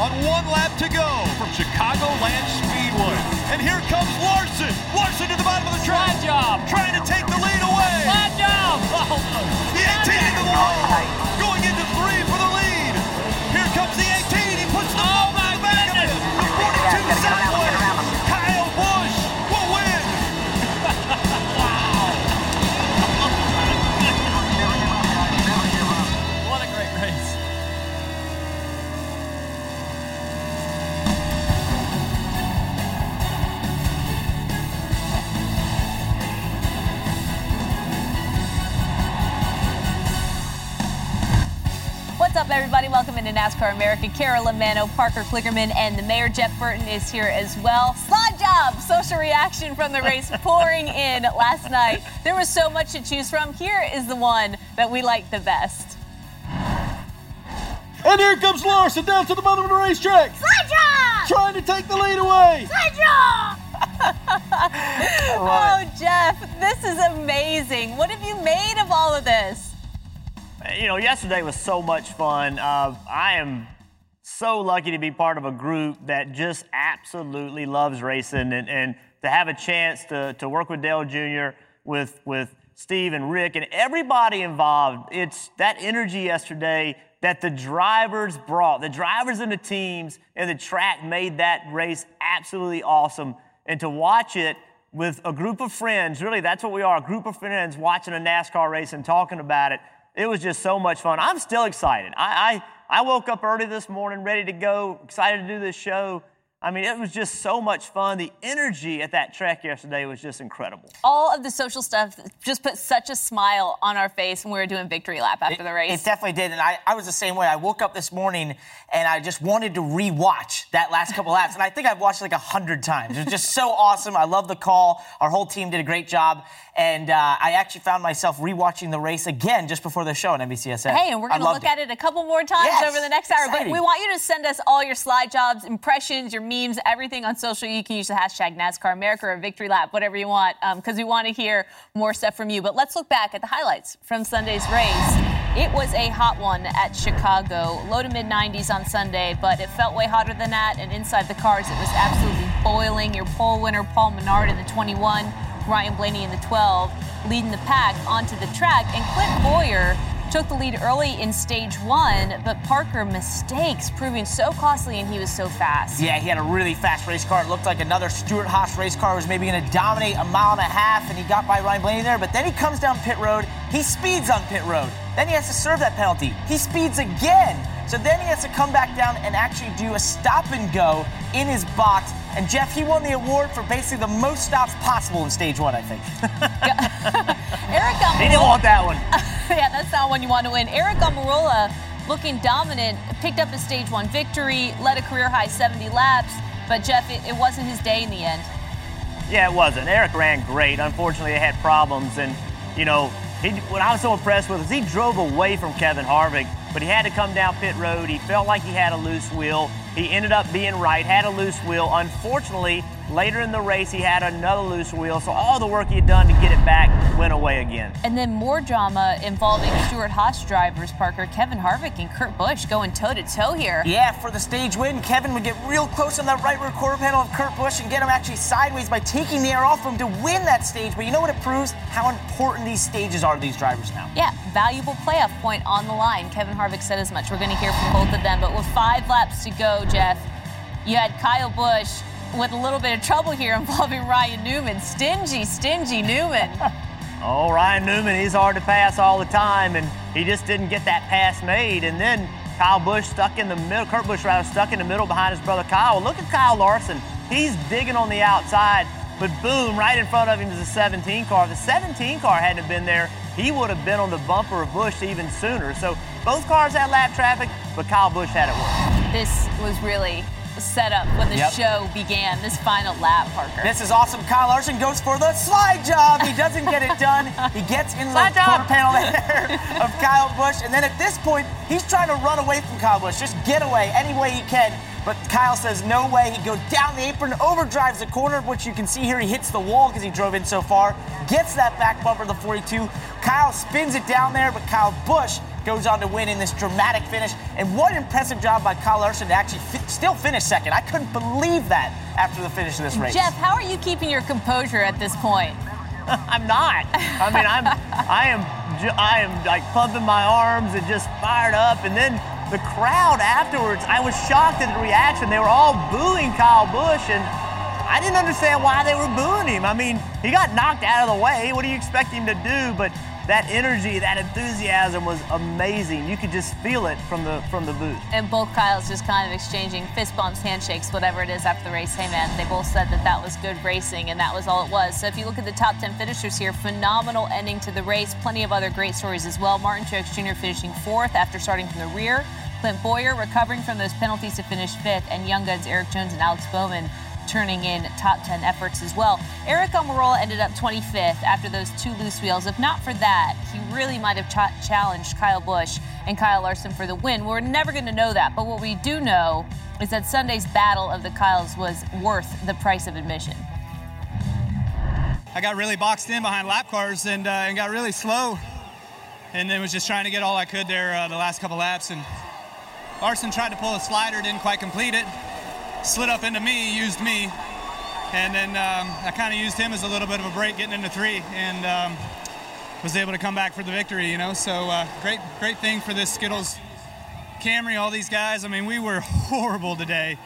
On one lap to go from Chicago, Chicagoland Speedway. And here comes Larson. Larson to the bottom of the track. Slide job. Trying to take the lead away. Slide job. Oh, The 18 into the wall. Going into three for the lead. Here comes the 18. He puts the Oh, ball my in the back of it. goodness. The 42 sideways. Up, everybody? Welcome into NASCAR America. Carolyn Manno, Parker Kligerman, and the mayor, Jeff Burton, is here as well. Slide job! Social reaction from the race pouring in last night. There was so much to choose from. Here is the one that we like the best. And here comes Larson down to the bottom of the racetrack. Slide job! Trying to take the lead away. Slide job! oh, Jeff, this is amazing. What have you made of all of this? You know, yesterday was so much fun. Uh, I am so lucky to be part of a group that just absolutely loves racing and, and to have a chance to, to work with Dale Jr., with, with Steve and Rick and everybody involved. It's that energy yesterday that the drivers brought, the drivers and the teams and the track made that race absolutely awesome. And to watch it with a group of friends, really, that's what we are a group of friends watching a NASCAR race and talking about it. It was just so much fun. I'm still excited. I, I, I woke up early this morning, ready to go, excited to do this show. I mean, it was just so much fun. The energy at that track yesterday was just incredible. All of the social stuff just put such a smile on our face when we were doing victory lap after the race. It definitely did. And I, I was the same way. I woke up this morning and I just wanted to rewatch that last couple laps. And I think I've watched like a hundred times. It was just so awesome. I love the call. Our whole team did a great job. And uh, I actually found myself rewatching the race again just before the show on NBCSN. Hey, and we're going to look at it a couple more times Yes, over the next hour. But we want you to send us all your slide jobs, impressions, your memes, everything on social. You can use the hashtag NASCAR America or Victory Lap, whatever you want, um, because we want to hear more stuff from you. But let's look back at the highlights from Sunday's race. It was a hot one at Chicago, low to mid 90s on Sunday, but it felt way hotter than that. And inside the cars, it was absolutely boiling. Your pole winner, Paul Menard, in the 21, Ryan Blaney in the 12, leading the pack onto the track. And Clint Bowyer took the lead early in stage one, but Parker mistakes proving so costly, and he was so fast. Yeah, he had a really fast race car. It looked like another Stewart-Haas race car was maybe going to dominate a mile and a half, and he got by Ryan Blaney there. But then he comes down pit road. He speeds on pit road. Then he has to serve that penalty. He speeds again. So then he has to come back down and actually do a stop and go in his box. And Jeff, he won the award for basically the most stops possible in stage one, I think. Aric they didn't want that one. yeah, that's not one you want to win. Aric Almirola, looking dominant, picked up a stage one victory, led a career high 70 laps, but Jeff, it, it wasn't his day in the end. Yeah, it wasn't. Aric ran great. Unfortunately, they had problems, and you know, he, what I was so impressed with is he drove away from Kevin Harvick, but he had to come down pit road. He felt like he had a loose wheel. He ended up being right, had a loose wheel. Unfortunately, later in the race, he had another loose wheel, so all the work he had done to get it back went away again. And then more drama involving Stewart-Haas drivers, Parker, Kevin Harvick and Kurt Busch going toe to toe here. Yeah, for the stage win, Kevin would get real close on that right rear quarter panel of Kurt Busch and get him actually sideways by taking the air off of him to win that stage. But you know what it proves? How important these stages are to these drivers now. Yeah, valuable playoff point on the line. Kevin Harvick said as much. We're going to hear from both of them. But with five laps to go, Jeff, you had Kyle Busch with a little bit of trouble here involving Ryan Newman. Stingy, stingy Newman. Oh, Ryan Newman, he's hard to pass all the time, and he just didn't get that pass made. And then Kyle Busch stuck in the middle, Kurt Busch rather stuck in the middle behind his brother Kyle. Look at Kyle Larson. He's digging on the outside, but boom, right in front of him is a 17 car. If the 17 car hadn't been there, he would have been on the bumper of Busch even sooner. So Both cars had lap traffic, but Kyle Busch had it worse. This was really set up when the Yep. show began. This final lap, Parker. This is awesome. Kyle Larson goes for the slide job. He doesn't get it done. He gets in the Slide quarter job. panel there of Kyle Busch. And then at this point, he's trying to run away from Kyle Busch. Just get away any way he can. But Kyle says no way. He goes down the apron, overdrives the corner, which you can see here. He hits the wall because he drove in so far. Gets that back bumper, the 42. Kyle spins it down there, but Kyle Busch goes on to win in this dramatic finish. And what an impressive job by Kyle Larson to actually fi- still finish second. I couldn't believe that after the finish of this race. Jeff, how are you keeping your composure at this point? I'm not. I mean, I'm, I am, I am like pumping my arms and just fired up. And then the crowd afterwards, I was shocked at the reaction. They were all booing Kyle Busch, and I didn't understand why they were booing him. I mean, he got knocked out of the way. What do you expect him to do? But that energy, that enthusiasm was amazing. You could just feel it from the from the booth. And both Kyles just kind of exchanging fist bumps, handshakes, whatever it is after the race. Hey, man, they both said that that was good racing, and that was all it was. So if you look at the top 10 finishers here, phenomenal ending to the race. Plenty of other great stories as well. Martin Truex Jr. finishing fourth after starting from the rear. Clint Bowyer recovering from those penalties to finish fifth, and Young Guns Erik Jones and Alex Bowman turning in top 10 efforts as well. Aric Almirola ended up 25th after those two loose wheels. If not for that, he really might have cha- challenged Kyle Busch and Kyle Larson for the win. We're never going to know that, but what we do know is that Sunday's battle of the Kyles was worth the price of admission. I got really boxed in behind lap cars and, uh, and got really slow. And then was just trying to get all I could there uh, the last couple laps. And Larson tried to pull a slider, didn't quite complete it. Slid up into me, used me. And then um, I kind of used him as a little bit of a brake getting into three and um, was able to come back for the victory, you know. So uh, great, great thing for this Skittles Camry, all these guys. I mean, we were horrible today.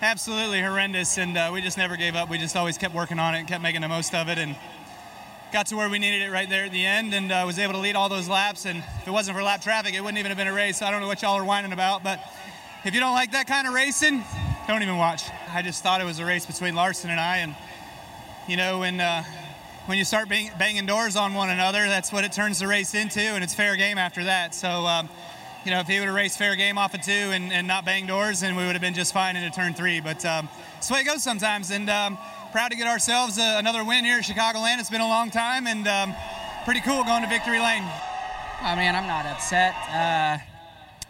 Absolutely horrendous. And uh, we just never gave up. We just always kept working on it and kept making the most of it. And got to where we needed it right there at the end and uh, was able to lead all those laps. And if it wasn't for lap traffic, it wouldn't even have been a race. So I don't know what y'all are whining about, but if you don't like that kind of racing, don't even watch. I just thought it was a race between Larson and I. And, you know, when, uh, when you start bang, banging doors on one another, that's what it turns the race into, and it's fair game after that. So, um, you know, if he would have raced fair game off of two and, and not bang doors, then we would have been just fine into turn three. But um, that's the way it goes sometimes. And um, proud to get ourselves uh, another win here at Chicagoland. It's been a long time and um, pretty cool going to victory lane. I mean, I'm not upset. Uh,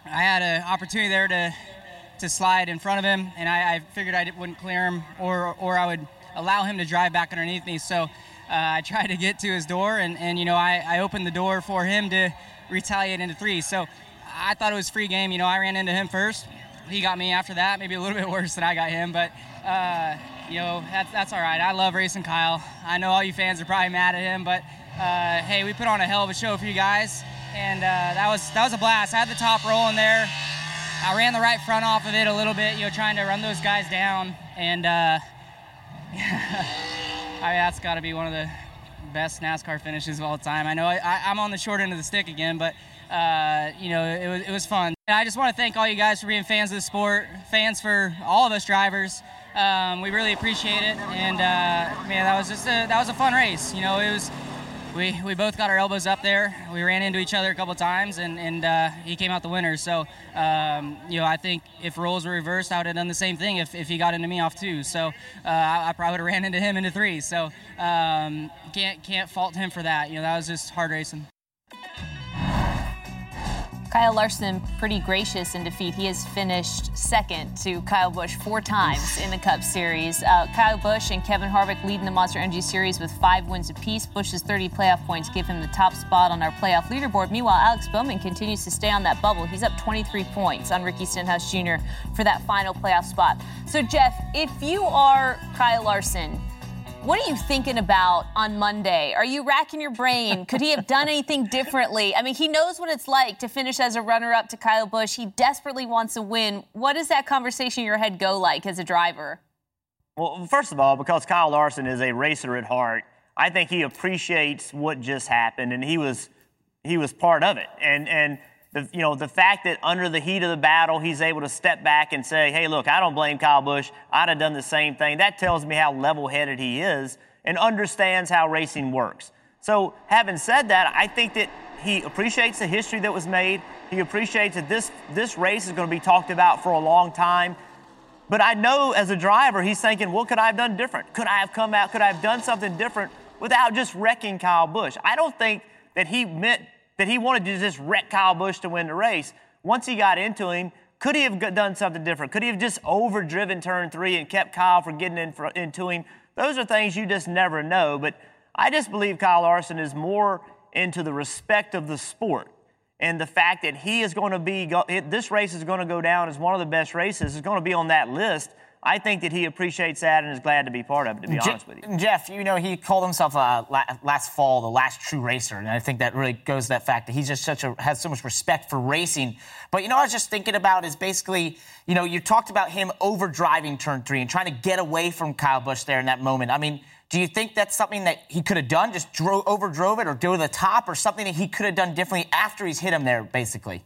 I had an opportunity there to to slide in front of him, and I, I figured I wouldn't clear him, or or I would allow him to drive back underneath me. So uh, I tried to get to his door, and, and you know I, I opened the door for him to retaliate into three. So I thought it was free game. You know, I ran into him first. He got me after that, maybe a little bit worse than I got him, but. Uh, you know, that's, that's all right. I love racing Kyle. I know all you fans are probably mad at him, but uh, hey, we put on a hell of a show for you guys, and uh, that was that was a blast. I had the top rolling there. I ran the right front off of it a little bit, you know, trying to run those guys down, and uh, I mean, that's got to be one of the best NASCAR finishes of all time. I know I, I'm on the short end of the stick again, but uh, you know, it was, it was fun. And I just want to thank all you guys for being fans of the sport, fans for all of us drivers. Um, we really appreciate it, and uh, man, that was just a, that was a fun race. You know, it was we, we both got our elbows up there. We ran into each other a couple times, and, and uh, he came out the winner. So, um, you know, I think if roles were reversed, I would have done the same thing if, if he got into me off two. So uh, I, I probably would have ran into him into three. So um, can't can't fault him for that. You know, that was just hard racing. Kyle Larson, pretty gracious in defeat. He has finished second to Kyle Busch four times in the Cup Series. Uh, Kyle Busch and Kevin Harvick leading the Monster Energy Series with five wins apiece. Busch's 30 playoff points give him the top spot on our playoff leaderboard. Meanwhile, Alex Bowman continues to stay on that bubble. He's up 23 points on Ricky Stenhouse Jr. for that final playoff spot. So, Jeff, if you are Kyle Larson, what are you thinking about on Monday? Are you racking your brain? Could he have done anything differently? I mean, he knows what it's like to finish as a runner up to Kyle Busch. He desperately wants a win. What does that conversation in your head go like as a driver? Well, first of all, because Kyle Larson is a racer at heart, I think he appreciates what just happened, and he was he was part of it. And and the you know the fact that under the heat of the battle, he's able to step back and say, "Hey, look, I don't blame Kyle Busch. I'd have done the same thing." That tells me how level-headed he is and understands how racing works. So, having said that, I think that he appreciates the history that was made. He appreciates that this this race is going to be talked about for a long time. But I know as a driver, he's thinking, what could I have done different? Could I have come out? Could I have done something different without just wrecking Kyle Busch? I don't think that he meant that he wanted to just wreck Kyle Busch to win the race. Once he got into him, could he have done something different? Could he have just overdriven turn three and kept Kyle from getting in for, into him? Those are things you just never know. But I just believe Kyle Larson is more into the respect of the sport and the fact that he is going to be, this race is going to go down as one of the best races, is going to be on that list. I think that he appreciates that and is glad to be part of it, to be Je- honest with you. Jeff, you know, he called himself uh, last fall the last true racer. And I think that really goes to that fact that he's just such a, has so much respect for racing. But, you know, I was just thinking about is basically, you know, you talked about him over driving turn three and trying to get away from Kyle Busch there in that moment. I mean, do you think that's something that he could have done, just drove, overdrove it or go to the top, or something that he could have done differently after he's hit him there, basically?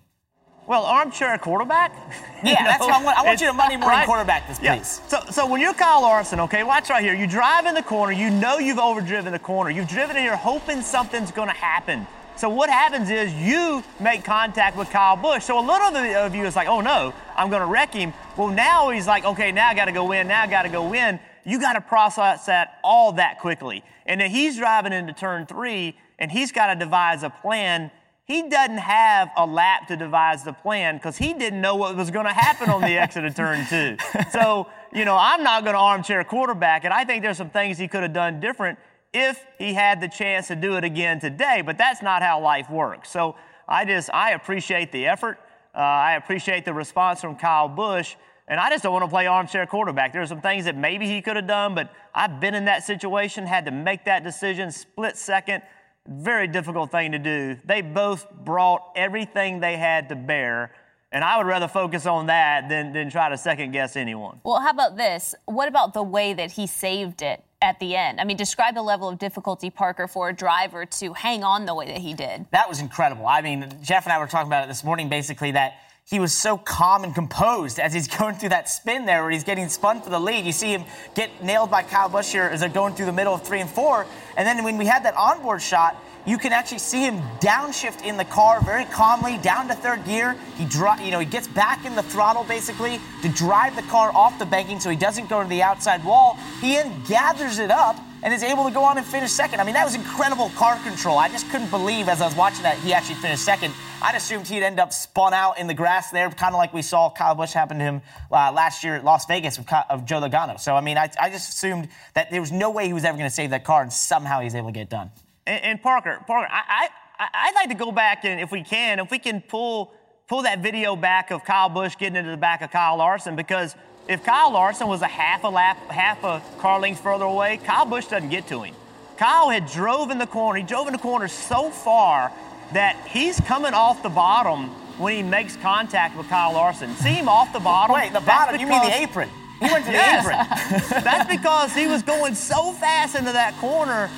Well, armchair quarterback. Yeah, you know, that's what I want. I want you to money morning right? quarterback this, please. Yeah. So, so when you're Kyle Larson, okay, watch right here. You drive in the corner. You know you've overdriven the corner. You've driven in here hoping something's going to happen. So what happens is you make contact with Kyle Busch. So a little of you is like, oh no, I'm going to wreck him. Well, now he's like, okay, now I got to go in. Now I got to go in you got to process that all that quickly. And then he's driving into turn three and he's got to devise a plan. He doesn't have a lap to devise the plan because he didn't know what was going to happen on the exit of turn two. So, you know, I'm not going to armchair quarterback and I think there's some things he could have done different if he had the chance to do it again today, but that's not how life works. So I just, I appreciate the effort. Uh, I appreciate the response from Kyle Busch. And I just don't want to play armchair quarterback. There are some things that maybe he could have done, but I've been in that situation, had to make that decision split second. Very difficult thing to do. They both brought everything they had to bear. And I would rather focus on that than, than try to second guess anyone. Well, how about this? What about the way that he saved it at the end? I mean, describe the level of difficulty, Parker, for a driver to hang on the way that he did. That was incredible. I mean, Jeff and I were talking about it this morning, basically, that he was so calm and composed as he's going through that spin there where he's getting spun for the lead. You see him get nailed by Kyle Busch here as they're going through the middle of three and four. And then when we had that onboard shot, you can actually see him downshift in the car very calmly down to third gear. He dri- you know, he gets back in the throttle basically to drive the car off the banking so he doesn't go to the outside wall. He then gathers it up and is able to go on and finish second. I mean, that was incredible car control. I just couldn't believe as I was watching that he actually finished second. I'd assumed he'd end up spun out in the grass there, kind of like we saw Kyle Busch happen to him uh, last year at Las Vegas of, of Joe Logano. So, I mean, I, I, just assumed that there was no way he was ever going to save that car, and somehow he's able to get it done. And, and Parker, Parker, I, I, I'd like to go back and if we can, if we can pull pull that video back of Kyle Busch getting into the back of Kyle Larson because if Kyle Larson was a half a lap, half a car length further away, Kyle Busch doesn't get to him. Kyle had drove in the corner. He drove in the corner so far that he's coming off the bottom when he makes contact with Kyle Larson. See him off the bottom? Wait, the bottom? you mean the apron? He went to the yes. apron. That's because he was going so fast into that corner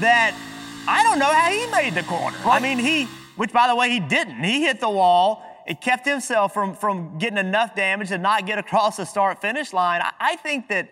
that I don't know how he made the corner. I mean, he, which by the way, he didn't. He hit the wall. It kept himself from, from getting enough damage to not get across the start finish line. I, I think that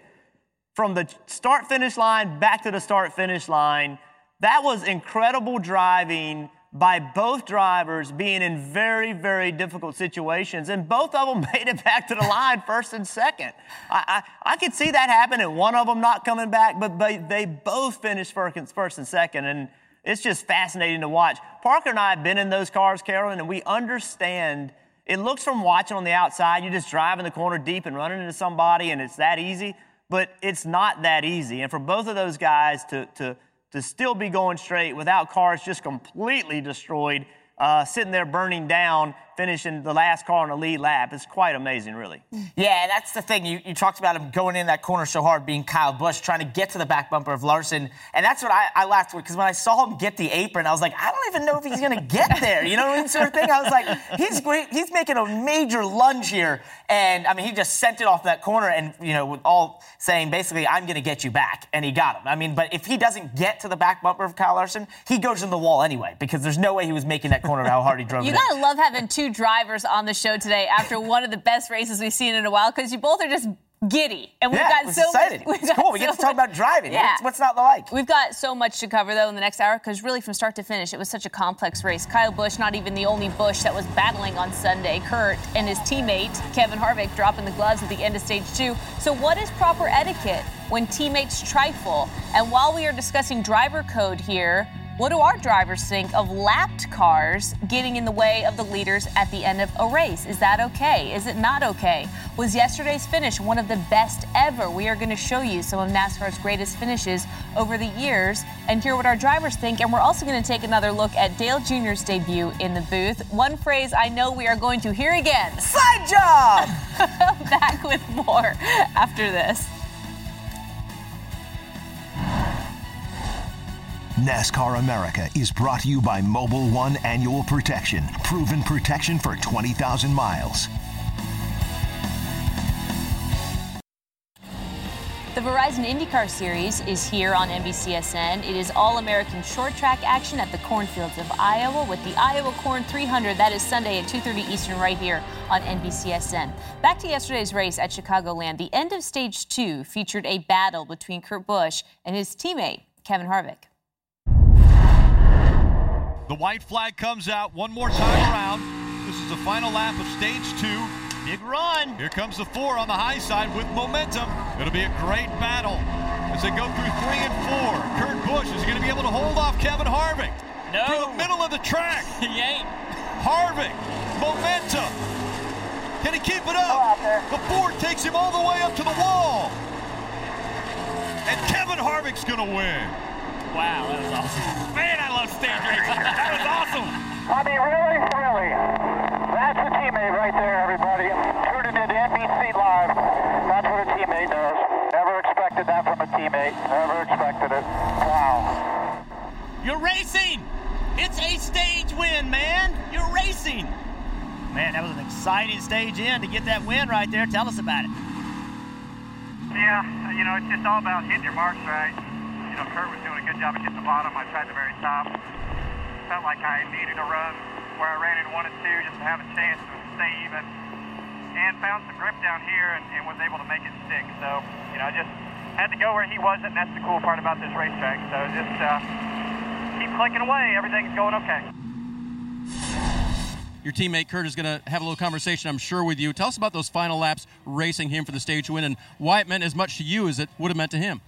from the start finish line back to the start finish line, that was incredible driving by both drivers being in very, very difficult situations, and both of them made it back to the line first and second. I, I, I could see that happen, and one of them not coming back, but they, they both finished first, first and second, and it's just fascinating to watch. Parker and I have been in those cars, Carolyn, and we understand. It looks from watching on the outside, you just drive in the corner deep and running into somebody, and it's that easy, but it's not that easy. And for both of those guys to, to to still be going straight without cars just completely destroyed, uh, sitting there burning down finishing the last car on the lead lap. It's quite amazing, really. Yeah, that's the thing. You, you talked about him going in that corner so hard, being Kyle Busch, trying to get to the back bumper of Larson. And that's what I, I laughed with, because when I saw him get the apron, I was like, I don't even know if he's going to get there. You know what I mean? Sort of thing. I was like, he's great. He's making a major lunge here. And I mean, he just sent it off that corner and, you know, with all saying basically, I'm going to get you back. And he got him. I mean, but if he doesn't get to the back bumper of Kyle Larson, he goes in the wall anyway, because there's no way he was making that corner how hard he drove you it. You got to love having two drivers on the show today after one of the best races we've seen in a while because you both are just giddy. And we've yeah, got so excited. much. It's cool. We get to talk about driving. Yeah. What's, what's not the like? We've got so much to cover, though, in the next hour because really, from start to finish, it was such a complex race. Kyle Busch, not even the only Busch that was battling on Sunday. Kurt and his teammate, Kevin Harvick, dropping the gloves at the end of stage two. So, what is proper etiquette when teammates trifle? And while we are discussing driver code here, what do our drivers think of lapped cars getting in the way of the leaders at the end of a race? Is that okay? Is it not okay? Was yesterday's finish one of the best ever? We are going to show you some of NASCAR's greatest finishes over the years and hear what our drivers think. And we're also going to take another look at Dale Jr.'s debut in the booth. One phrase I know we are going to hear again Side job! Back with more after this. NASCAR America is brought to you by Mobil 1 Annual Protection. Proven protection for 20,000 miles. The Verizon IndyCar Series is here on NBCSN. It is all American short track action at the cornfields of Iowa with the Iowa Corn 300. That is Sunday at 2:30 Eastern right here on NBCSN. Back to yesterday's race at Chicagoland. The end of stage 2 featured a battle between Kurt Busch and his teammate Kevin Harvick. The white flag comes out one more time around. This is the final lap of stage two. Big run. Here comes the four on the high side with momentum. It'll be a great battle as they go through three and four. Kurt Busch is going to be able to hold off Kevin Harvick. No. Through the middle of the track. he ain't. Harvick, momentum. Can he keep it up? The Ford takes him all the way up to the wall. And Kevin Harvick's going to win. Wow, that was awesome. Man, I love stage racing. That was awesome. I mean, really, really. That's a teammate right there, everybody. Tuning in to NBC Live. That's what a teammate does. Never expected that from a teammate. Never expected it. Wow. You're racing. It's a stage win, man. You're racing. Man, that was an exciting stage in to get that win right there. Tell us about it. Yeah, you know, it's just all about hitting your marks right. You know, Kurt was doing a good job of hitting the bottom. I tried the very top. Felt like I needed a run where I ran in one and two just to have a chance to stay even. And found some grip down here and, and was able to make it stick. So, you know, I just had to go where he wasn't. And that's the cool part about this racetrack. So just uh, keep clicking away. Everything's going okay. Your teammate Kurt is going to have a little conversation, I'm sure, with you. Tell us about those final laps racing him for the stage win and why it meant as much to you as it would have meant to him.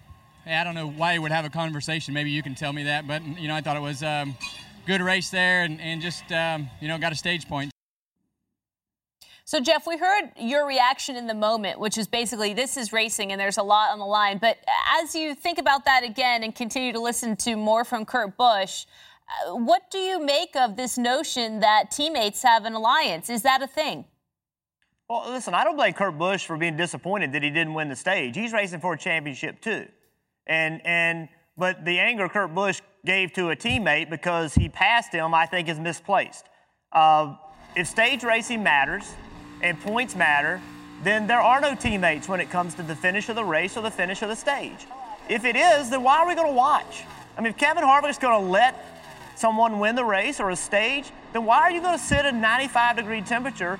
Hey, I don't know why he would have a conversation. Maybe you can tell me that. But, you know, I thought it was um, good race there and, and just, um, you know, got a stage point. So, Jeff, we heard your reaction in the moment, which is basically this is racing and there's a lot on the line. But as you think about that again and continue to listen to more from Kurt Busch, uh, what do you make of this notion that teammates have an alliance? Is that a thing? Well, listen, I don't blame Kurt Busch for being disappointed that he didn't win the stage. He's racing for a championship too. And and but the anger Kurt Busch gave to a teammate because he passed him, I think, is misplaced. Uh, if stage racing matters and points matter, then there are no teammates when it comes to the finish of the race or the finish of the stage. If it is, then why are we going to watch? I mean, if Kevin Harvick is going to let someone win the race or a stage, then why are you going to sit at 95 degree temperature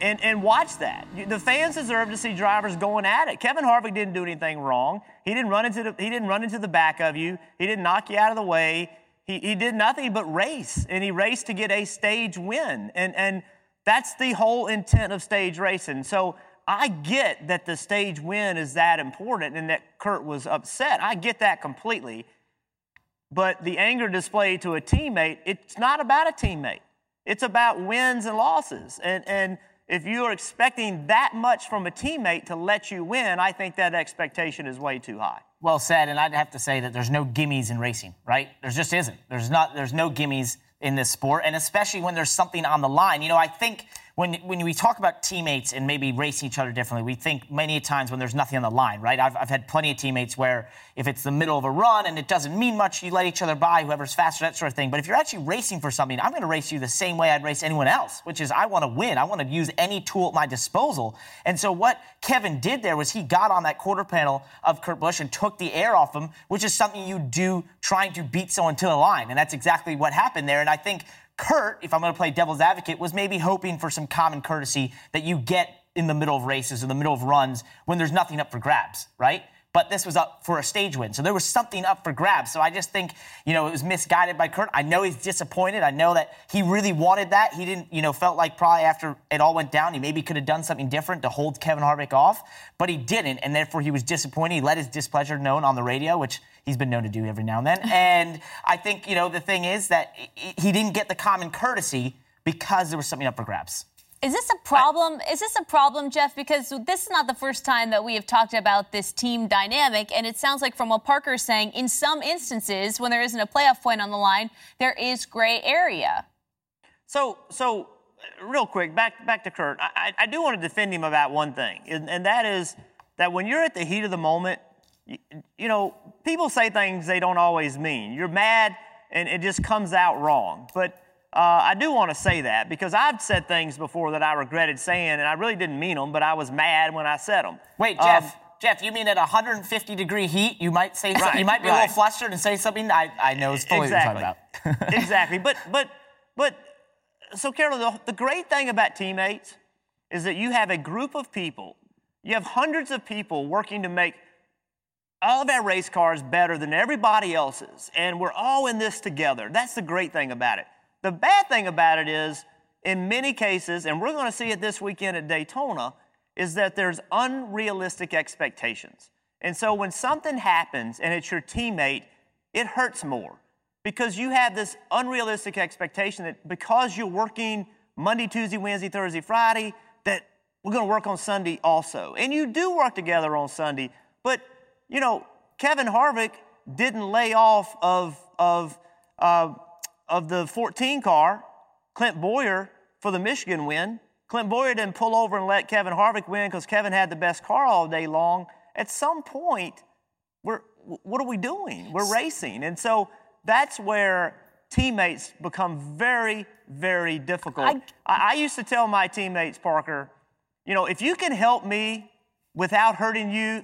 and, and watch that? The fans deserve to see drivers going at it. Kevin Harvick didn't do anything wrong. He didn't run into the, he didn't run into the back of you. He didn't knock you out of the way. He, he did nothing but race, and he raced to get a stage win. And, and that's the whole intent of stage racing. So I get that the stage win is that important and that Kurt was upset. I get that completely. But the anger displayed to a teammate, it's not about a teammate. It's about wins and losses. And, and if you are expecting that much from a teammate to let you win, I think that expectation is way too high. Well said, and I'd have to say that there's no gimmies in racing, right? There just isn't. There's not. There's no gimmies in this sport, and especially when there's something on the line. You know, I think when when we talk about teammates and maybe racing each other differently, we think many times when there's nothing on the line, right? I've, I've had plenty of teammates where if it's the middle of a run and it doesn't mean much, you let each other by, whoever's faster, that sort of thing. But if you're actually racing for something, I'm going to race you the same way I'd race anyone else, which is I want to win. I want to use any tool at my disposal. And so what Kevin did there was he got on that quarter panel of Kurt Busch and took the air off him, which is something you do trying to beat someone to the line. And that's exactly what happened there. And I think Kurt, if I'm going to play devil's advocate, was maybe hoping for some common courtesy that you get in the middle of races, in the middle of runs, when there's nothing up for grabs, right? But this was up for a stage win. So there was something up for grabs. So I just think, you know, it was misguided by Kurt. I know he's disappointed. I know that he really wanted that. He didn't, you know, felt like probably after it all went down, he maybe could have done something different to hold Kevin Harvick off, but he didn't. And therefore he was disappointed. He let his displeasure known on the radio, which he's been known to do every now and then. and I think, you know, the thing is that he didn't get the common courtesy because there was something up for grabs. Is this a problem? Is this a problem, Jeff? Because this is not the first time that we have talked about this team dynamic, and it sounds like from what Parker is saying, in some instances, when there isn't a playoff point on the line, there is gray area. So, so uh, real quick, back back to Kurt. I, I do want to defend him about one thing, and, and that is that when you're at the heat of the moment, you, you know, people say things they don't always mean. You're mad, and it just comes out wrong, but uh, I do want to say that because I've said things before that I regretted saying, and I really didn't mean them, but I was mad when I said them. Wait, Jeff. Um, Jeff, you mean at 150 degree heat, you might say right, you might be right. a little flustered and say something I, I know is fully exactly. what you're talking about. exactly. But but but so Carol, the, the great thing about teammates is that you have a group of people, you have hundreds of people working to make all of our race cars better than everybody else's, and we're all in this together. That's the great thing about it. The bad thing about it is, in many cases, and we're going to see it this weekend at Daytona, is that there's unrealistic expectations. And so when something happens and it's your teammate, it hurts more because you have this unrealistic expectation that because you're working Monday, Tuesday, Wednesday, Thursday, Friday, that we're going to work on Sunday also. And you do work together on Sunday, but you know, Kevin Harvick didn't lay off of, of uh, of the 14 car, Clint Bowyer, for the Michigan win. Clint Bowyer didn't pull over and let Kevin Harvick win because Kevin had the best car all day long. At some point, we're, what are we doing? We're racing. And so that's where teammates become very, very difficult. I, I, I used to tell my teammates, Parker, you know, if you can help me without hurting you,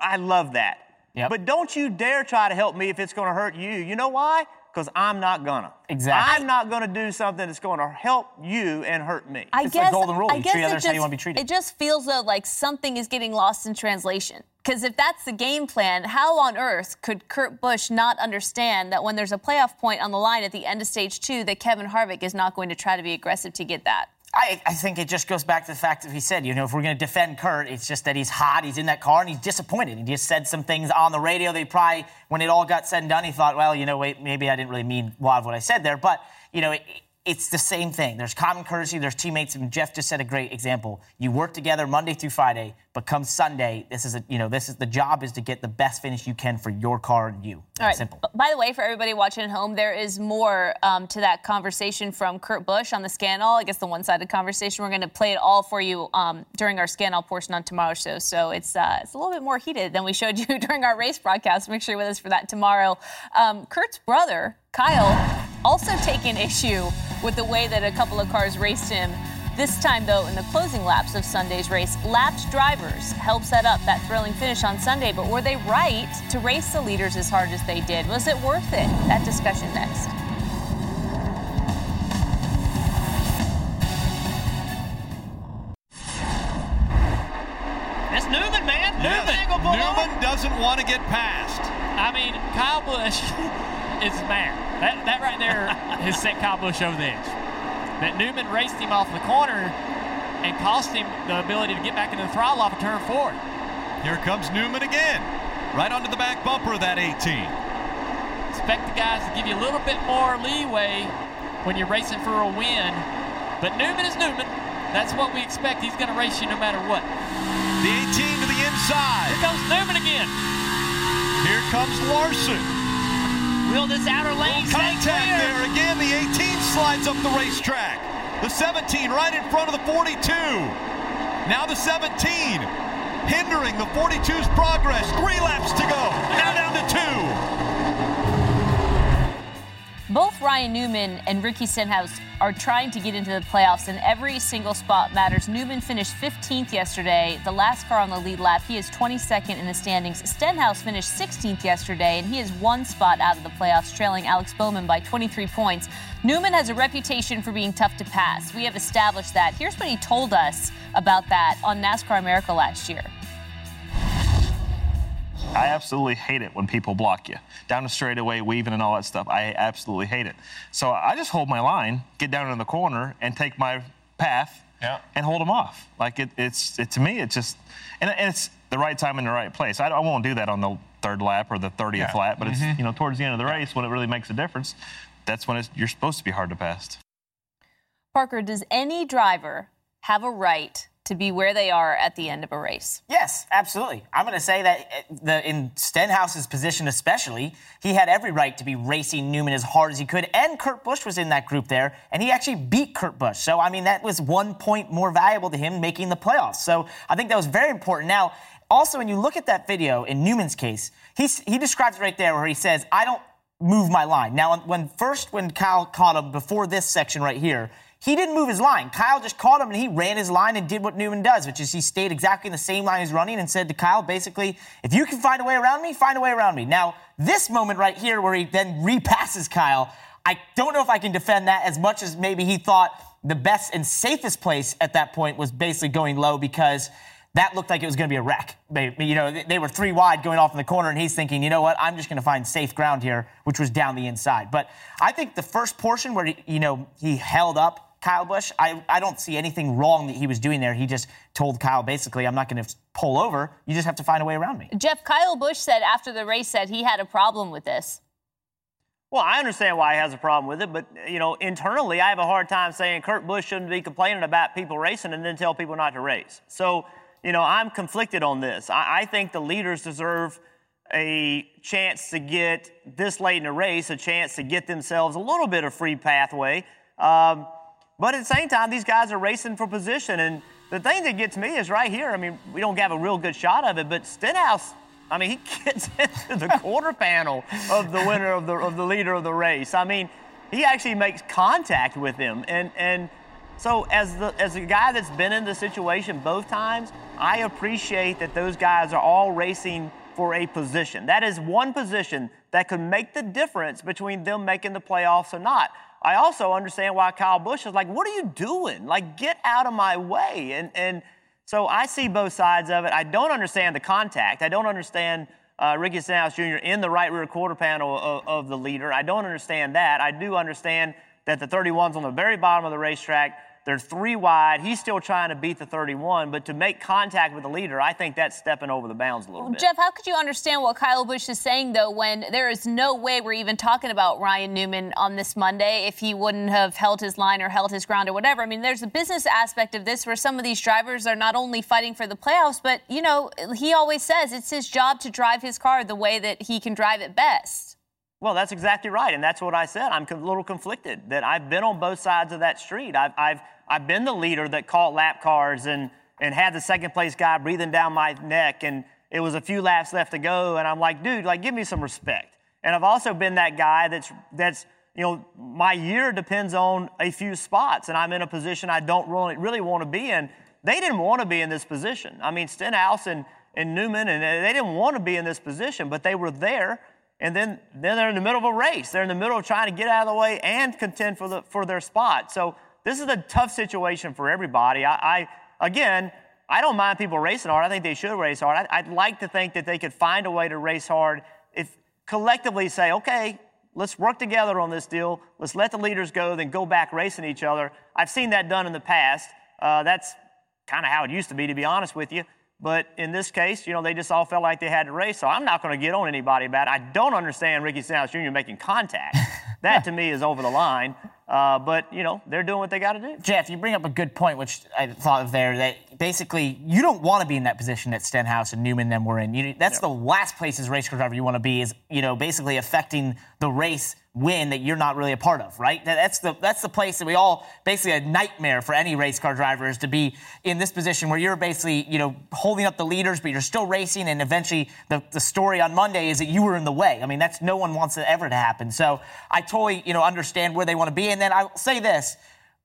I love that. Yep. But don't you dare try to help me if it's going to hurt you. You know why? because I'm not gonna. Exactly. I'm not gonna do something that's going to help you and hurt me. I it's guess, the golden rule. I you treat others just, how you want to be treated. It just feels though like something is getting lost in translation. Because if that's the game plan, how on earth could Kurt Busch not understand that when there's a playoff point on the line at the end of stage two, that Kevin Harvick is not going to try to be aggressive to get that? I, I, think it just goes back to the fact that he said, you know, if we're going to defend Kurt, it's just that he's hot, he's in that car, and he's disappointed. He just said some things on the radio he probably, when it all got said and done, he thought, well, you know, wait, maybe I didn't really mean a lot of what I said there. But, you know, it, it's the same thing. There's common courtesy, there's teammates, and Jeff just said a great example. You work together Monday through Friday, but come Sunday, this is a, you know, this is the job is to get the best finish you can for your car and you. All right. Simple. By the way, for everybody watching at home, there is more um, to that conversation from Kurt Busch on the Scan All. I guess the one-sided conversation. We're going to play it all for you um, during our Scan All portion on tomorrow's show. So it's uh, it's a little bit more heated than we showed you during our race broadcast. Make sure you're with us for that tomorrow. Um, Kurt's brother, Kyle, also taking issue with the way that a couple of cars raced him. This time, though, in the closing laps of Sunday's race, lapped drivers helped set up that thrilling finish on Sunday. But were they right to race the leaders as hard as they did? Was it worth it? That discussion next. It's Newman, man. Yes. Newman, Newman doesn't want to get past. I mean, Kyle Busch is mad. That, that right there has set Kyle Busch over the edge. That Newman raced him off the corner and cost him the ability to get back into the throttle off of turn four. Here comes Newman again, right onto the back bumper of that 18. Expect the guys to give you a little bit more leeway when you're racing for a win. But Newman is Newman. That's what we expect. He's going to race you no matter what. The 18 to the inside. Here comes Newman again. Here comes Larson. Will this outer lane Contact there again. The 18 slides up the racetrack. The 17 right in front of the 42. Now the 17 hindering the 42's progress. Three laps to go. Now down to two. Both Ryan Newman and Ricky Stenhouse are trying to get into the playoffs, and every single spot matters. Newman finished 15th yesterday, the last car on the lead lap. He is 22nd in the standings. Stenhouse finished 16th yesterday, and he is one spot out of the playoffs, trailing Alex Bowman by 23 points. Newman has a reputation for being tough to pass. We have established that. Here's what he told us about that on NASCAR America last year. I absolutely hate it when people block you down the straightaway, weaving and all that stuff. I absolutely hate it. So I just hold my line, get down in the corner, and take my path Yeah. and hold them off. Like it, it's it, to me, it's just and, and it's the right time in the right place. I, I won't do that on the third lap or the 30th Yeah. lap, but Mhm. it's you know towards the end of the race when it really makes a difference. That's when it's, you're supposed to be hard to pass. Parker, does any driver have a right to be where they are at the end of a race? Yes, absolutely. I'm going to say that uh, the, in Stenhouse's position, especially, he had every right to be racing Newman as hard as he could. And Kurt Busch was in that group there, and he actually beat Kurt Busch. So, I mean, that was one point more valuable to him making the playoffs. So, I think that was very important. Now, also, when you look at that video in Newman's case, he's, he describes it right there where he says, I don't move my line. Now, when first, when Kyle caught him before this section right here, he didn't move his line. Kyle just caught him and he ran his line and did what Newman does, which is he stayed exactly in the same line he's running and said to Kyle, basically, if you can find a way around me, find a way around me. Now, this moment right here where he then repasses Kyle, I don't know if I can defend that as much as maybe he thought the best and safest place at that point was basically going low because that looked like it was going to be a wreck. They, you know, they- were three wide going off in the corner, and he's thinking, you know what, I'm just going to find safe ground here, which was down the inside. But I think the first portion where he, you know he held up Kyle Busch, I, I don't see anything wrong that he was doing there. He just told Kyle basically, I'm not going to pull over. You just have to find a way around me. Jeff, Kyle Busch said after the race that he had a problem with this. Well, I understand why he has a problem with it, but you know, internally, I have a hard time saying Kurt Busch shouldn't be complaining about people racing and then tell people not to race. So, you know, I'm conflicted on this. I, I think the leaders deserve a chance to get this late in the race, a chance to get themselves a little bit of free pathway. Um, but at the same time, these guys are racing for position, and the thing that gets me is right here. I mean, we don't have a real good shot of it, but Stenhouse I mean, he gets into the quarter panel of the winner of the of the leader of the race. I mean, he actually makes contact with him, and and so as the as a guy that's been in the situation both times, I appreciate that those guys are all racing for a position. That is one position that could make the difference between them making the playoffs or not. I also understand why Kyle Busch is like, "What are you doing? Like, get out of my way!" and and so I see both sides of it. I don't understand the contact. I don't understand uh, Ricky Stenhouse Jr. in the right rear quarter panel of, of the leader. I don't understand that. I do understand that the 31's on the very bottom of the racetrack. They're three wide. He's still trying to beat the 31, but to make contact with the leader, I think that's stepping over the bounds a little bit. Jeff, how could you understand what Kyle Busch is saying, though, when there is no way we're even talking about Ryan Newman on this Monday if he wouldn't have held his line or held his ground or whatever? I mean, there's a business aspect of this where some of these drivers are not only fighting for the playoffs, but, you know, he always says it's his job to drive his car the way that he can drive it best. Well, that's exactly right, and that's what I said. I'm a little conflicted that I've been on both sides of that street. I've, I've, I've been the leader that caught lap cars and, and had the second place guy breathing down my neck, and it was a few laps left to go, and I'm like, dude, like, give me some respect. And I've also been that guy that's that's you know my year depends on a few spots, and I'm in a position I don't really really want to be in. They didn't want to be in this position. I mean, Stenhouse and, and Newman, and they didn't want to be in this position, but they were there. And then, then they're in the middle of a race. They're in the middle of trying to get out of the way and contend for, the, for their spot. So this is a tough situation for everybody. I, I again, I don't mind people racing hard. I think they should race hard. I, I'd like to think that they could find a way to race hard if collectively say, okay, let's work together on this deal. Let's let the leaders go, then go back racing each other. I've seen that done in the past. Uh, that's kind of how it used to be, to be honest with you. But in this case, you know, they just all felt like they had to race. So I'm not going to get on anybody about it. I don't understand Ricky Stenhouse Jr. making contact. that to me is over the line. Uh, but you know, they're doing what they got to do. Jeff, you bring up a good point, which I thought of there. That basically you don't want to be in that position that Stenhouse and Newman then were in. You, that's the last place as race car driver you want to be is you know basically affecting the race win that you're not really a part of, right? That, that's the that's the place that we all basically a nightmare for any race car driver is to be in this position where you're basically you know holding up the leaders, but you're still racing, and eventually the, the story on Monday is that you were in the way. I mean that's no one wants it ever to happen. So I totally you know understand where they want to be, and then I'll say this.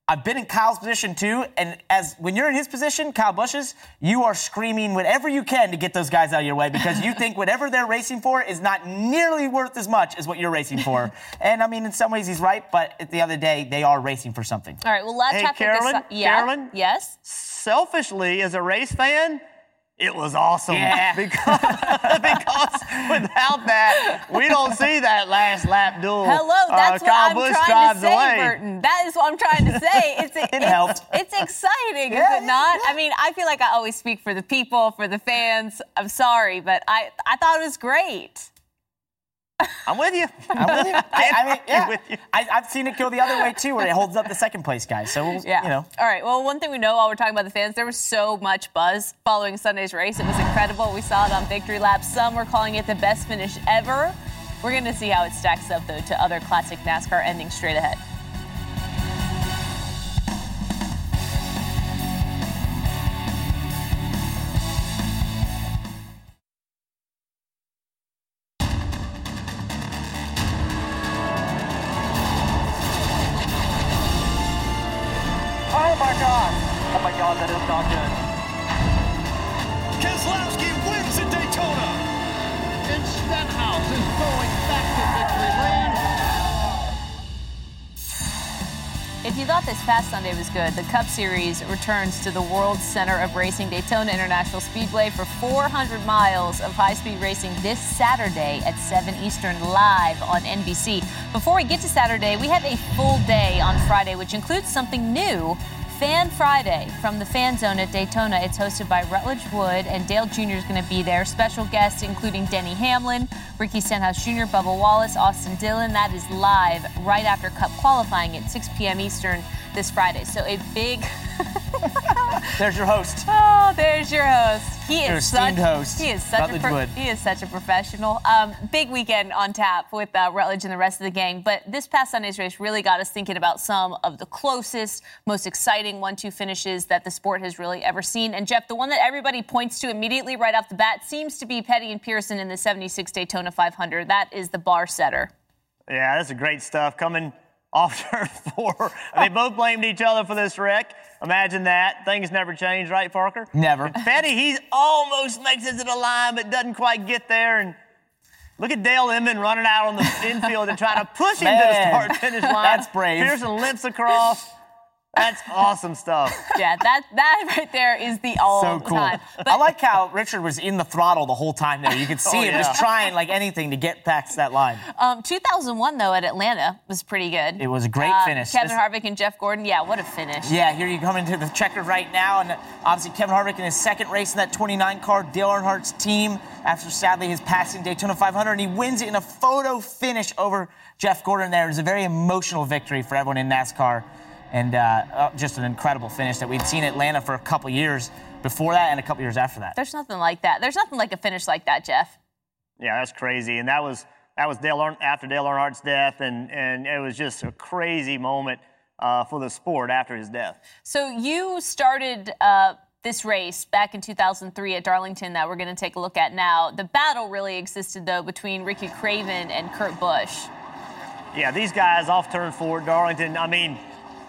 I've been in Kyle's position too, and as when you're in his position, Kyle Busch's, you are screaming whatever you can to get those guys out of your way because you think whatever they're racing for is not nearly worth as much as what you're racing for. and I mean, in some ways he's right, but at the other day, they are racing for something. All right, well, let's Hey, have Carolyn, to decide. Yeah. Carolyn? Yes. Selfishly, as a race fan, it was awesome. Yeah. Because, because without that, we don't see that last lap duel. Hello, that's uh, what I'm Busch trying to say, away. Burton. That is what I'm trying to say. It's it helped. It's exciting, Yeah, is it not? I mean, I feel like I always speak for the people, for the fans. I'm sorry, but I I thought it was great. I'm with you. I'm with you. I, I mean, I'm yeah. with you. I, I've seen it go the other way too, where it holds up the second place guys. So we'll, Yeah. you know. All right. Well, one thing we know while we're talking about the fans, there was so much buzz following Sunday's race. It was incredible. We saw it on Victory Lap. Some were calling it the best finish ever. We're going to see how it stacks up, though, to other classic NASCAR endings straight ahead. Good, the Cup Series returns to the World Center of Racing Daytona International Speedway for 400 miles of high speed racing this Saturday at 7 Eastern live on NBC. Before we get to Saturday, we have a full day on Friday, which includes something new. Fan Friday from the Fan Zone at Daytona. It's hosted by Rutledge Wood, and Dale Jr. is going to be there. Special guests including Denny Hamlin, Ricky Stenhouse Jr., Bubba Wallace, Austin Dillon. That is live right after Cup qualifying at 6 p.m. Eastern this Friday. So a big. There's your host. Oh, there's your host. He Your is such. esteemed host, he is such a. Rutledge pro- he is such a professional. Um, big weekend on tap with uh, Rutledge and the rest of the gang. But this past Sunday's race really got us thinking about some of the closest, most exciting one-two finishes that the sport has really ever seen. And Jeff, the one that everybody points to immediately right off the bat seems to be Petty and Pearson in the '76 Daytona 500. That is the bar setter. Yeah, that's a great stuff coming off turn four. they both blamed each other for this wreck. Imagine that. Things never change, right, Parker? Never. Petty, he almost makes it to the line, but doesn't quite get there. And look at Dale Inman running out on the infield and trying to push him to the start finish line. that's brave. Pearson limps across. That's awesome stuff. Yeah, that that right there is the all so cool. time. I like how Richard was in the throttle the whole time there. You could see Oh, him yeah. just trying like anything to get past that line. Um, 2001 though at Atlanta was pretty good. It was a great Uh, finish. Kevin This- Harvick and Jeff Gordon. Yeah, what a finish. Yeah, here you come into the checker right now, and obviously Kevin Harvick in his second race in that 29 car, Dale Earnhardt's team, after sadly his passing Daytona 500, and he wins it in a photo finish over Jeff Gordon there. It was a very emotional victory for everyone in NASCAR, and uh, uh, just an incredible finish that we'd seen in Atlanta for a couple years before that and a couple years after that. There's nothing like that. There's nothing like a finish like that, Jeff. Yeah, that's crazy. And that was that was Dale Earn- after Dale Earnhardt's death, and and it was just a crazy moment uh, for the sport after his death. So you started uh, this race back in 2003 at Darlington that we're going to take a look at now. The battle really existed though between Ricky Craven and Kurt Busch. Yeah, these guys off turn four, Darlington. I mean,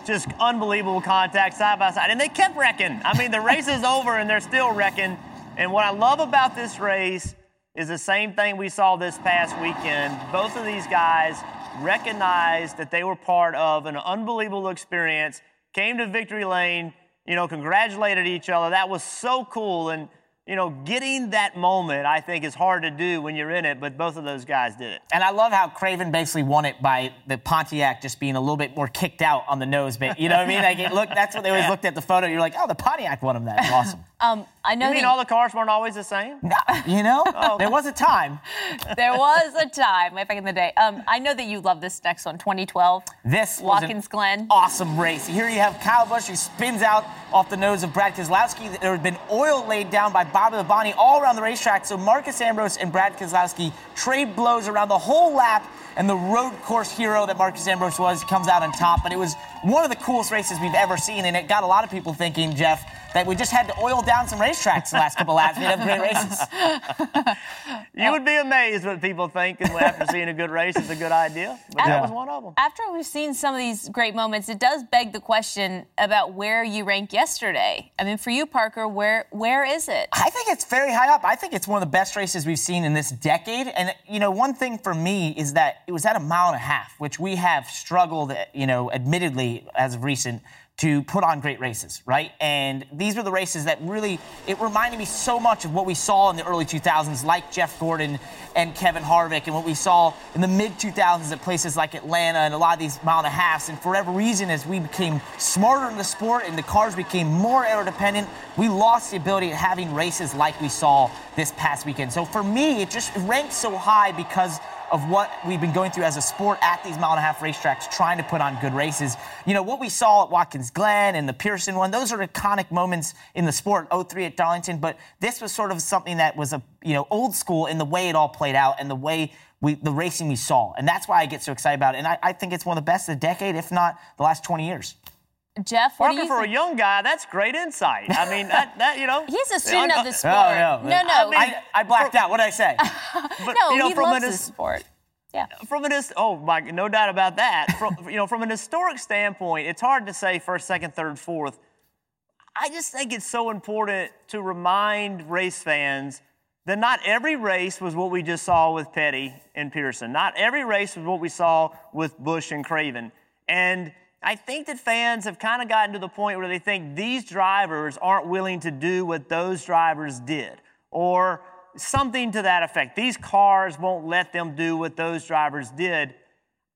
just unbelievable contact side by side, and they kept wrecking. I mean, the race is over and they're still wrecking. And what I love about this race is the same thing we saw this past weekend. Both of these guys recognized that they were part of an unbelievable experience, came to victory lane, you know, congratulated each other. That was so cool. And, you know, getting that moment, I think, is hard to do when you're in it, but both of those guys did it. And I love how Craven basically won it by the Pontiac just being a little bit more kicked out on the nose bit. You know what I mean? Like, it looked, that's what they always looked at the photo. You're like, oh, the Pontiac won him that. Awesome. Um, I know You mean that all the cars weren't always the same? You know, Oh. there was a time. there was a time way back in the day. Um, I know that you love this next one, 2012. This was an Watkins Glen. awesome race. Here you have Kyle Busch who spins out off the nose of Brad Keselowski. There had been oil laid down by Bobby Labonte all around the racetrack. So Marcos Ambrose and Brad Keselowski trade blows around the whole lap. And the road course hero that Marcos Ambrose was comes out on top. But it was one of the coolest races we've ever seen. And it got a lot of people thinking, Jeff, that we just had to oil down some racetracks the last couple laps. We'd have great races. You would be amazed what people think and after seeing a good race it's a good idea. But that was one of them. After we've seen some of these great moments, it does beg the question about where you rank yesterday. I mean, for you, Parker, where where is it? I think it's very high up. I think it's one of the best races we've seen in this decade. And, you know, one thing for me is that it was at a mile and a half, which we have struggled, you know, admittedly as of recent, to put on great races, right? And these were the races that really, it reminded me so much of what we saw in the early 2000s, like Jeff Gordon and Kevin Harvick, and what we saw in the mid 2000s at places like Atlanta and a lot of these mile and a halves. And for whatever reason, as we became smarter in the sport and the cars became more aero dependent, we lost the ability of having races like we saw this past weekend. So for me, it just ranks so high because of what we've been going through as a sport at these mile and a half racetracks, trying to put on good races. You know, what we saw at Watkins Glen and the Pearson one, those are iconic moments in the sport, 03 at Darlington, but this was sort of something that was a, you know, old school in the way it all played out and the way we, the racing we saw. And that's why I get so excited about it. And I, I think it's one of the best of the decade, if not the last 20 years. Jeff, what do Parker, you for a young guy, that's great insight. I mean, that, that you know. He's a student of the oh, sport. Oh, no. No, no. I mean, I, I blacked out. What did I say? But, no, you know, he from loves an the his- sport. Yeah. From an oh my, no doubt about that. From you know, from an historic standpoint, it's hard to say first, second, third, fourth. I just think it's so important to remind race fans that not every race was what we just saw with Petty and Pearson. Not every race was what we saw with Busch and Craven. And I think that fans have kind of gotten to the point where they think these drivers aren't willing to do what those drivers did, or something to that effect. These cars won't let them do what those drivers did.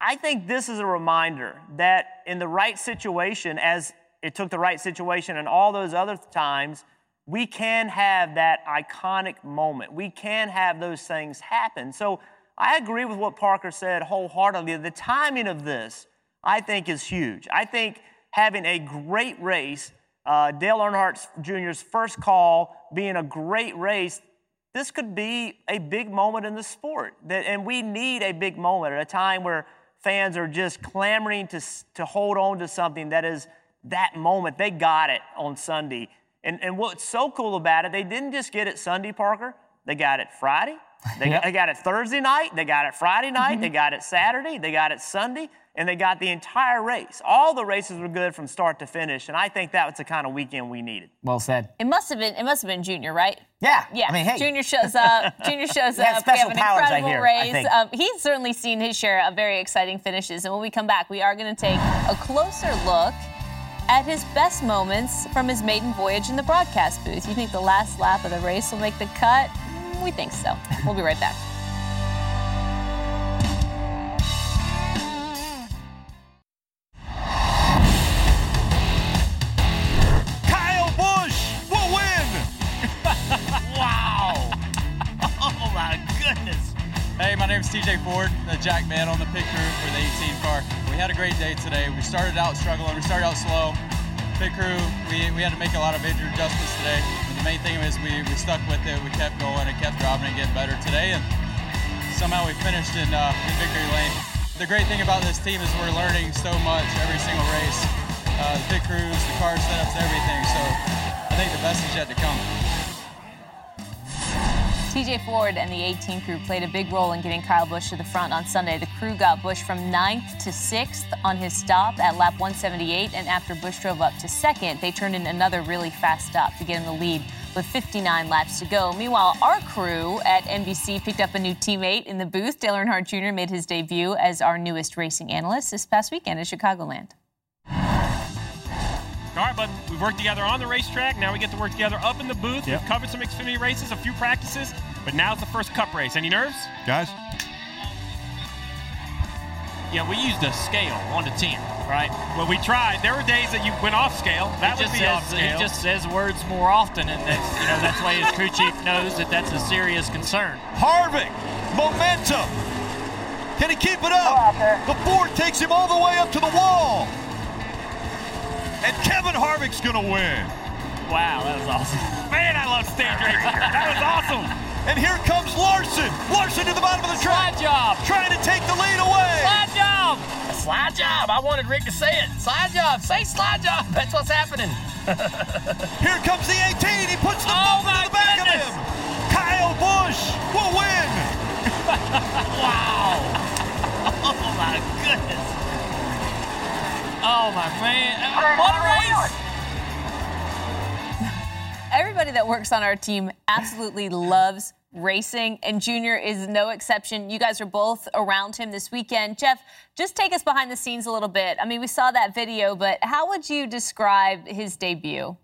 I think this is a reminder that in the right situation, as it took the right situation and all those other times, we can have that iconic moment. We can have those things happen. So I agree with what Parker said wholeheartedly. The timing of this, I think, is huge. I think having a great race, uh, Dale Earnhardt Jr.'s first call being a great race, this could be a big moment in the sport. That, and we need a big moment at a time where fans are just clamoring to, to hold on to something that is that moment. They got it on Sunday. And, and what's so cool about it, they didn't just get it Sunday, Parker. They got it Friday. They, got, they got it Thursday night. They got it Friday night. They got it Saturday. They got it Sunday. And they got the entire race. All the races were good from start to finish. And I think that was the kind of weekend we needed. Well said. It must have been. It must have been Junior, right? Yeah. Yeah. I mean, hey. Junior shows up. Junior shows He has up. We special have an powers, I incredible hear, I race. think. Um, he's certainly seen his share of very exciting finishes. And when we come back, we are going to take a closer look at his best moments from his maiden voyage in the broadcast booth. You think the last lap of the race will make the cut? Mm, We think so. We'll be right back. Ford, the Jack Man on the pit crew for the 18 car. We had a great day today. We started out struggling. We started out slow. Pit crew, we, we had to make a lot of major adjustments today. But the main thing is we, we stuck with it. We kept going and kept driving and getting better today. And somehow we finished in, uh, in victory lane. The great thing about this team is we're learning so much every single race. Uh, the pit crews, the car setups, everything. So I think the best is yet to come. TJ Ford and the 18 crew played a big role in getting Kyle Busch to the front on Sunday. The crew got Busch from 9th to 6th on his stop at lap 178, and after Busch drove up to second, they turned in another really fast stop to get him the lead with 59 laps to go. Meanwhile, our crew at NBC picked up a new teammate in the booth. Dale Earnhardt Jr. made his debut as our newest racing analyst this past weekend at Chicagoland. All right, bud. We've worked together on the racetrack. Now we get to work together up in the booth. Yep. We've covered some Xfinity races, a few practices, but now it's the first Cup race. Any nerves? Guys, Yeah, we used a scale, one to ten, right? Well, we tried. There were days that you went off scale. That he would be says, off scale. He just says words more often, and that's you know that's why his crew chief knows that that's a serious concern. Harvick, momentum. Can he keep it up? The Ford takes him all the way up to the wall. And Kevin Harvick's going to win. Wow, that was awesome. Man, I love stage racing. That was awesome. And here comes Larson. Larson to the bottom of the track. Slide job. Trying to take the lead away. Slide job. Slide job. I wanted Rick to say it. Slide job. Say slide job. That's what's happening. Here comes the 18. He puts the Oh, bump in the back goodness. of him. Kyle Busch will win. wow. Oh my goodness. Oh my man. Uh, What a race. Everybody that works on our team absolutely loves racing, and Junior is no exception. You guys are both around him this weekend. Jeff, just take us behind the scenes a little bit. I mean, we saw that video, but how would you describe his debut?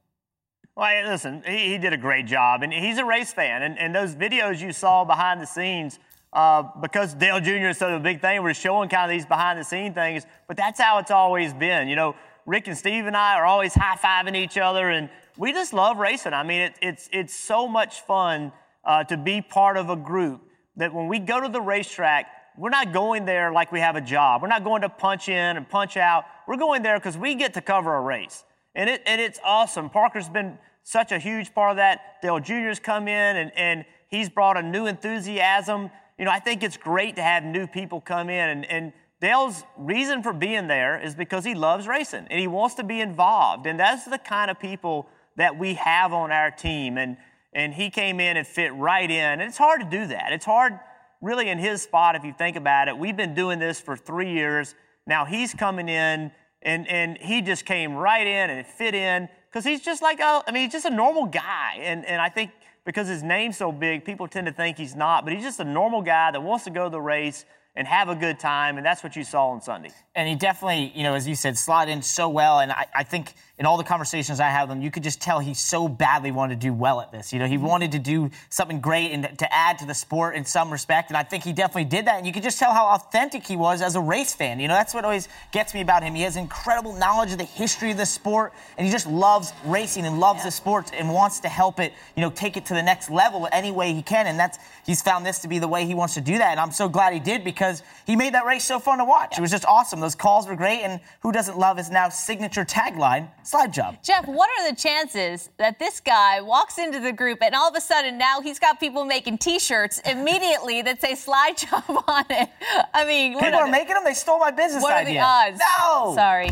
Well, listen, he, he did a great job, and he's a race fan. And, and those videos you saw behind the scenes, uh, because Dale Jr. is such a big thing, we're showing kind of these behind the scene things. But that's how it's always been. You know, Rick and Steve and I are always high fiving each other, and we just love racing. I mean, it, it's it's so much fun uh, to be part of a group that when we go to the racetrack, we're not going there like we have a job. We're not going to punch in and punch out. We're going there because we get to cover a race. And, it, and it's awesome. Parker's been such a huge part of that. Dale Jr.'s come in and, and he's brought a new enthusiasm. You know, I think it's great to have new people come in. And, and Dale's reason for being there is because he loves racing and he wants to be involved. And that's the kind of people that we have on our team. And, and he came in and fit right in. And it's hard to do that. It's hard, really, in his spot, if you think about it. We've been doing this for three years. Now he's coming in and, and he just came right in and fit in because he's just like, a, I mean, he's just a normal guy. And, and I think because his name's so big, people tend to think he's not, but he's just a normal guy that wants to go to the race and have a good time. And that's what you saw on Sunday. And he definitely, you know, as you said, slid in so well. And I, I think in all the conversations I had with him, you could just tell he so badly wanted to do well at this. You know, he mm-hmm. wanted to do something great and to add to the sport in some respect. And I think he definitely did that. And you could just tell how authentic he was as a race fan. You know, that's what always gets me about him. He has incredible knowledge of the history of the sport, and he just loves racing and loves the sport and wants to help it, you know, take it to the next level any way he can. And that's he's found this to be the way he wants to do that. And I'm so glad he did because he made that race so fun to watch. It was just awesome. Those calls were great. And who doesn't love his now signature tagline, slide job? Jeff, what are the chances that this guy walks into the group and all of a sudden now he's got people making T-shirts immediately that say "slide job" on it? I mean, what People are are making them. They stole my business What are the odds? No. Sorry.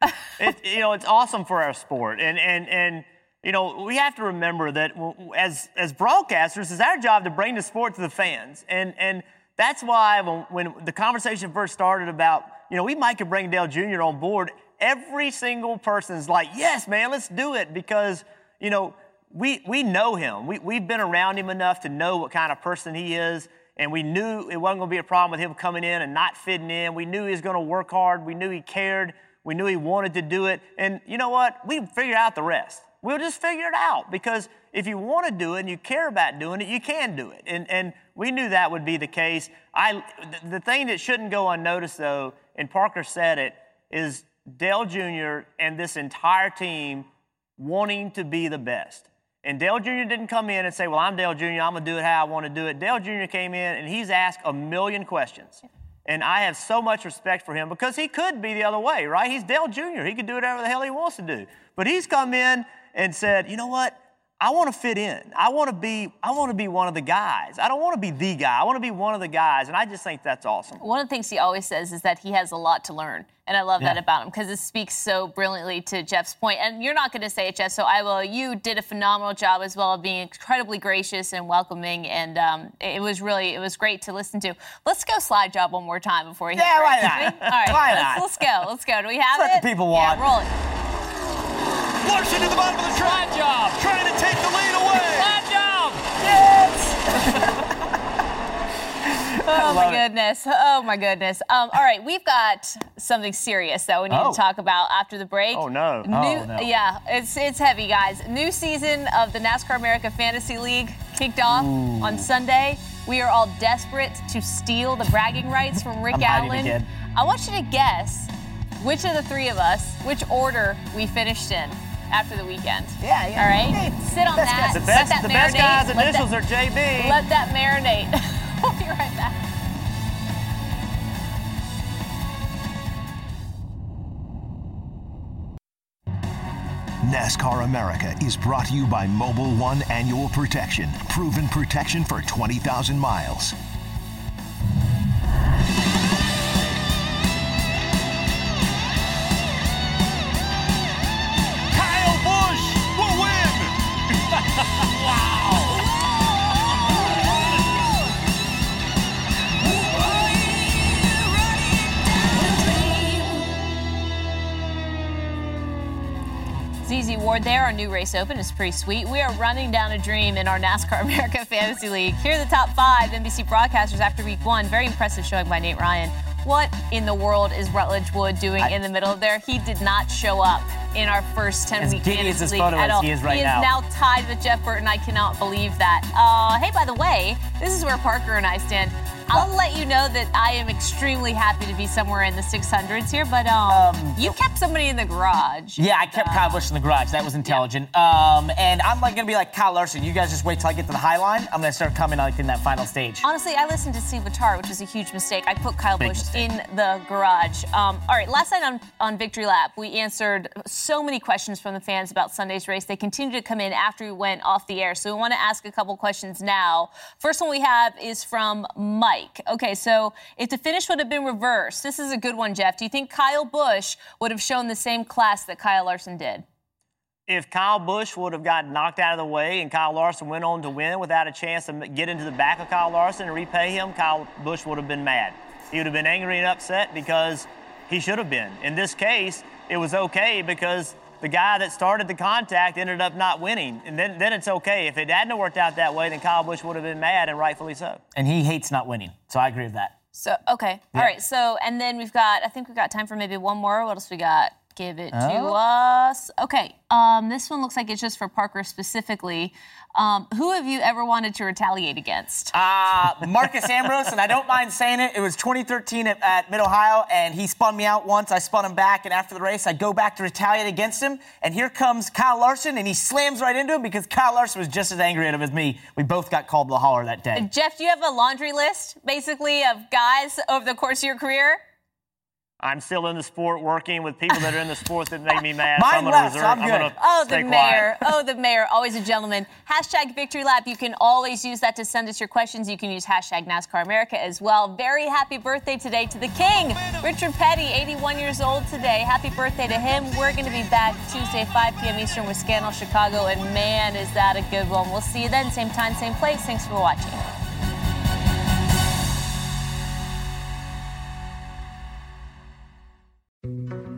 it, you know, it's awesome for our sport. And, and, and, you know, we have to remember that as, as broadcasters, it's our job to bring the sport to the fans. And, and that's why when, when the conversation first started about, you know, we might could bring Dale Jr. on board, every single person's like, yes, man, let's do it because, you know, we, we know him. We, we've been around him enough to know what kind of person he is. And we knew it wasn't going to be a problem with him coming in and not fitting in. We knew he was going to work hard. We knew he cared. We knew he wanted to do it. And you know what? We figured out the rest. We'll just figure it out because if you want to do it and you care about doing it, you can do it. And, and we knew that would be the case. I, the thing that shouldn't go unnoticed, though, and Parker said it, is Dale Jr. and this entire team wanting to be the best. And Dale Jr. didn't come in and say, Well, I'm Dale Jr., I'm going to do it how I want to do it. Dale Jr. came in and he's asked a million questions. And I have so much respect for him because he could be the other way, right? He's Dale Jr., he could do whatever the hell he wants to do. But he's come in and said, You know what? I want to fit in. I want to be I want to be one of the guys. I don't want to be the guy. I want to be one of the guys. And I just think that's awesome. One of the things he always says is that he has a lot to learn. And I love that about him because it speaks so brilliantly to Jeff's point. And you're not going to say it, Jeff, so I will. You did a phenomenal job as well of being incredibly gracious and welcoming. And um, it was really, it was great to listen to. Let's go slide job one more time before we hit Yeah, why not? All right, Why let's, not? let's go. Let's go. Do we have That's it? what the people want. Yeah, roll it. Larson to the bottom of the track. job. Trying to take the lead away. Slide job. Oh my love it. goodness. Oh my goodness. Um, all right, we've got something serious that we need Oh. to talk about after the break. Oh, no. New, Oh, no. Yeah, it's it's heavy, guys. New season of the NASCAR America Fantasy League kicked off on Sunday. We are all desperate to steal the bragging rights from Rick I'm Allen. I want you to guess which of the three of us, which order we finished in after the weekend. Yeah, yeah. All right? Sit on Best that. The best, that the best marinate. guy's Let initials that- are JB. Let that marinate. we'll be right back. NASCAR America is brought to you by Mobil 1 Annual Protection. Proven protection for 20,000 miles. ZZ Ward there, our new race open is pretty sweet. We are running down a dream in our NASCAR America Fantasy League. Here are the top five NBC broadcasters after week one. Very impressive showing by Nate Ryan. What in the world is Rutledge Wood doing in the middle of there? He did not show up in our first 10 As week fantasy his league photo at all. he is right he now. now tied with Jeff Burton. I cannot believe that. Uh, hey, by the way, this is where Parker and I stand. I'll let you know that I am extremely happy to be somewhere in the 600s here, but um, you kept somebody in the garage. Yeah, I kept Kyle Busch in the garage. That was intelligent. Um, and I'm like gonna be like Kyle Larson. You guys just wait till I get to the high line. I'm gonna start coming like in that final stage. Honestly, I listened to Steve Letarte, which was a huge mistake. I put Kyle Big Busch mistake. in the garage. Um, all right, last night on, on Victory Lap, we answered so many questions from the fans about Sunday's race. They continue to come in after we went off the air. So we want to ask a couple questions now. First one we have is from Mike. Okay, so if the finish would have been reversed, this is a good one, Jeff. Do you think Kyle Busch would have shown the same class that Kyle Larson did? if Kyle Busch would have gotten knocked out of the way and Kyle Larson went on to win without a chance to get into the back of Kyle Larson and repay him, Kyle Busch would have been mad. He would have been angry and upset because he should have been. In this case, it was okay because the guy that started the contact ended up not winning. And then, then it's okay. If it hadn't worked out that way, then Kyle Busch would have been mad, and rightfully so. And he hates not winning. So I agree with that. So okay, all right. So and then we've got. I think we've got time for maybe one more. What else we got? Give it to Oh. us. Okay. Um, this one looks like it's just for Parker specifically. Um, who have you ever wanted to retaliate against? Uh, Marcos Ambrose, and I don't mind saying it. It was 2013 at, at Mid Ohio, and he spun me out once. I spun him back, and after the race, I go back to retaliate against him. And here comes Kyle Larson, and he slams right into him because Kyle Larson was just as angry at him as me. We both got called to the hauler that day. Jeff, do you have a laundry list basically of guys over the course of your career? I'm still in the sport working with people that are in the sport that make me mad. Mine so I'm so reserve. I'm gonna Oh, the mayor. Oh, the mayor. Always a gentleman. Hashtag Victory Lap. You can always use that to send us your questions. You can use hashtag NASCAR America as well. Very happy birthday today to the king, Richard Petty, 81 years old today. Happy birthday to him. We're going to be back Tuesday, 5 p.m. Eastern with Scan All Chicago. And man, is that a good one. We'll see you then. Same time, same place. Thanks for watching.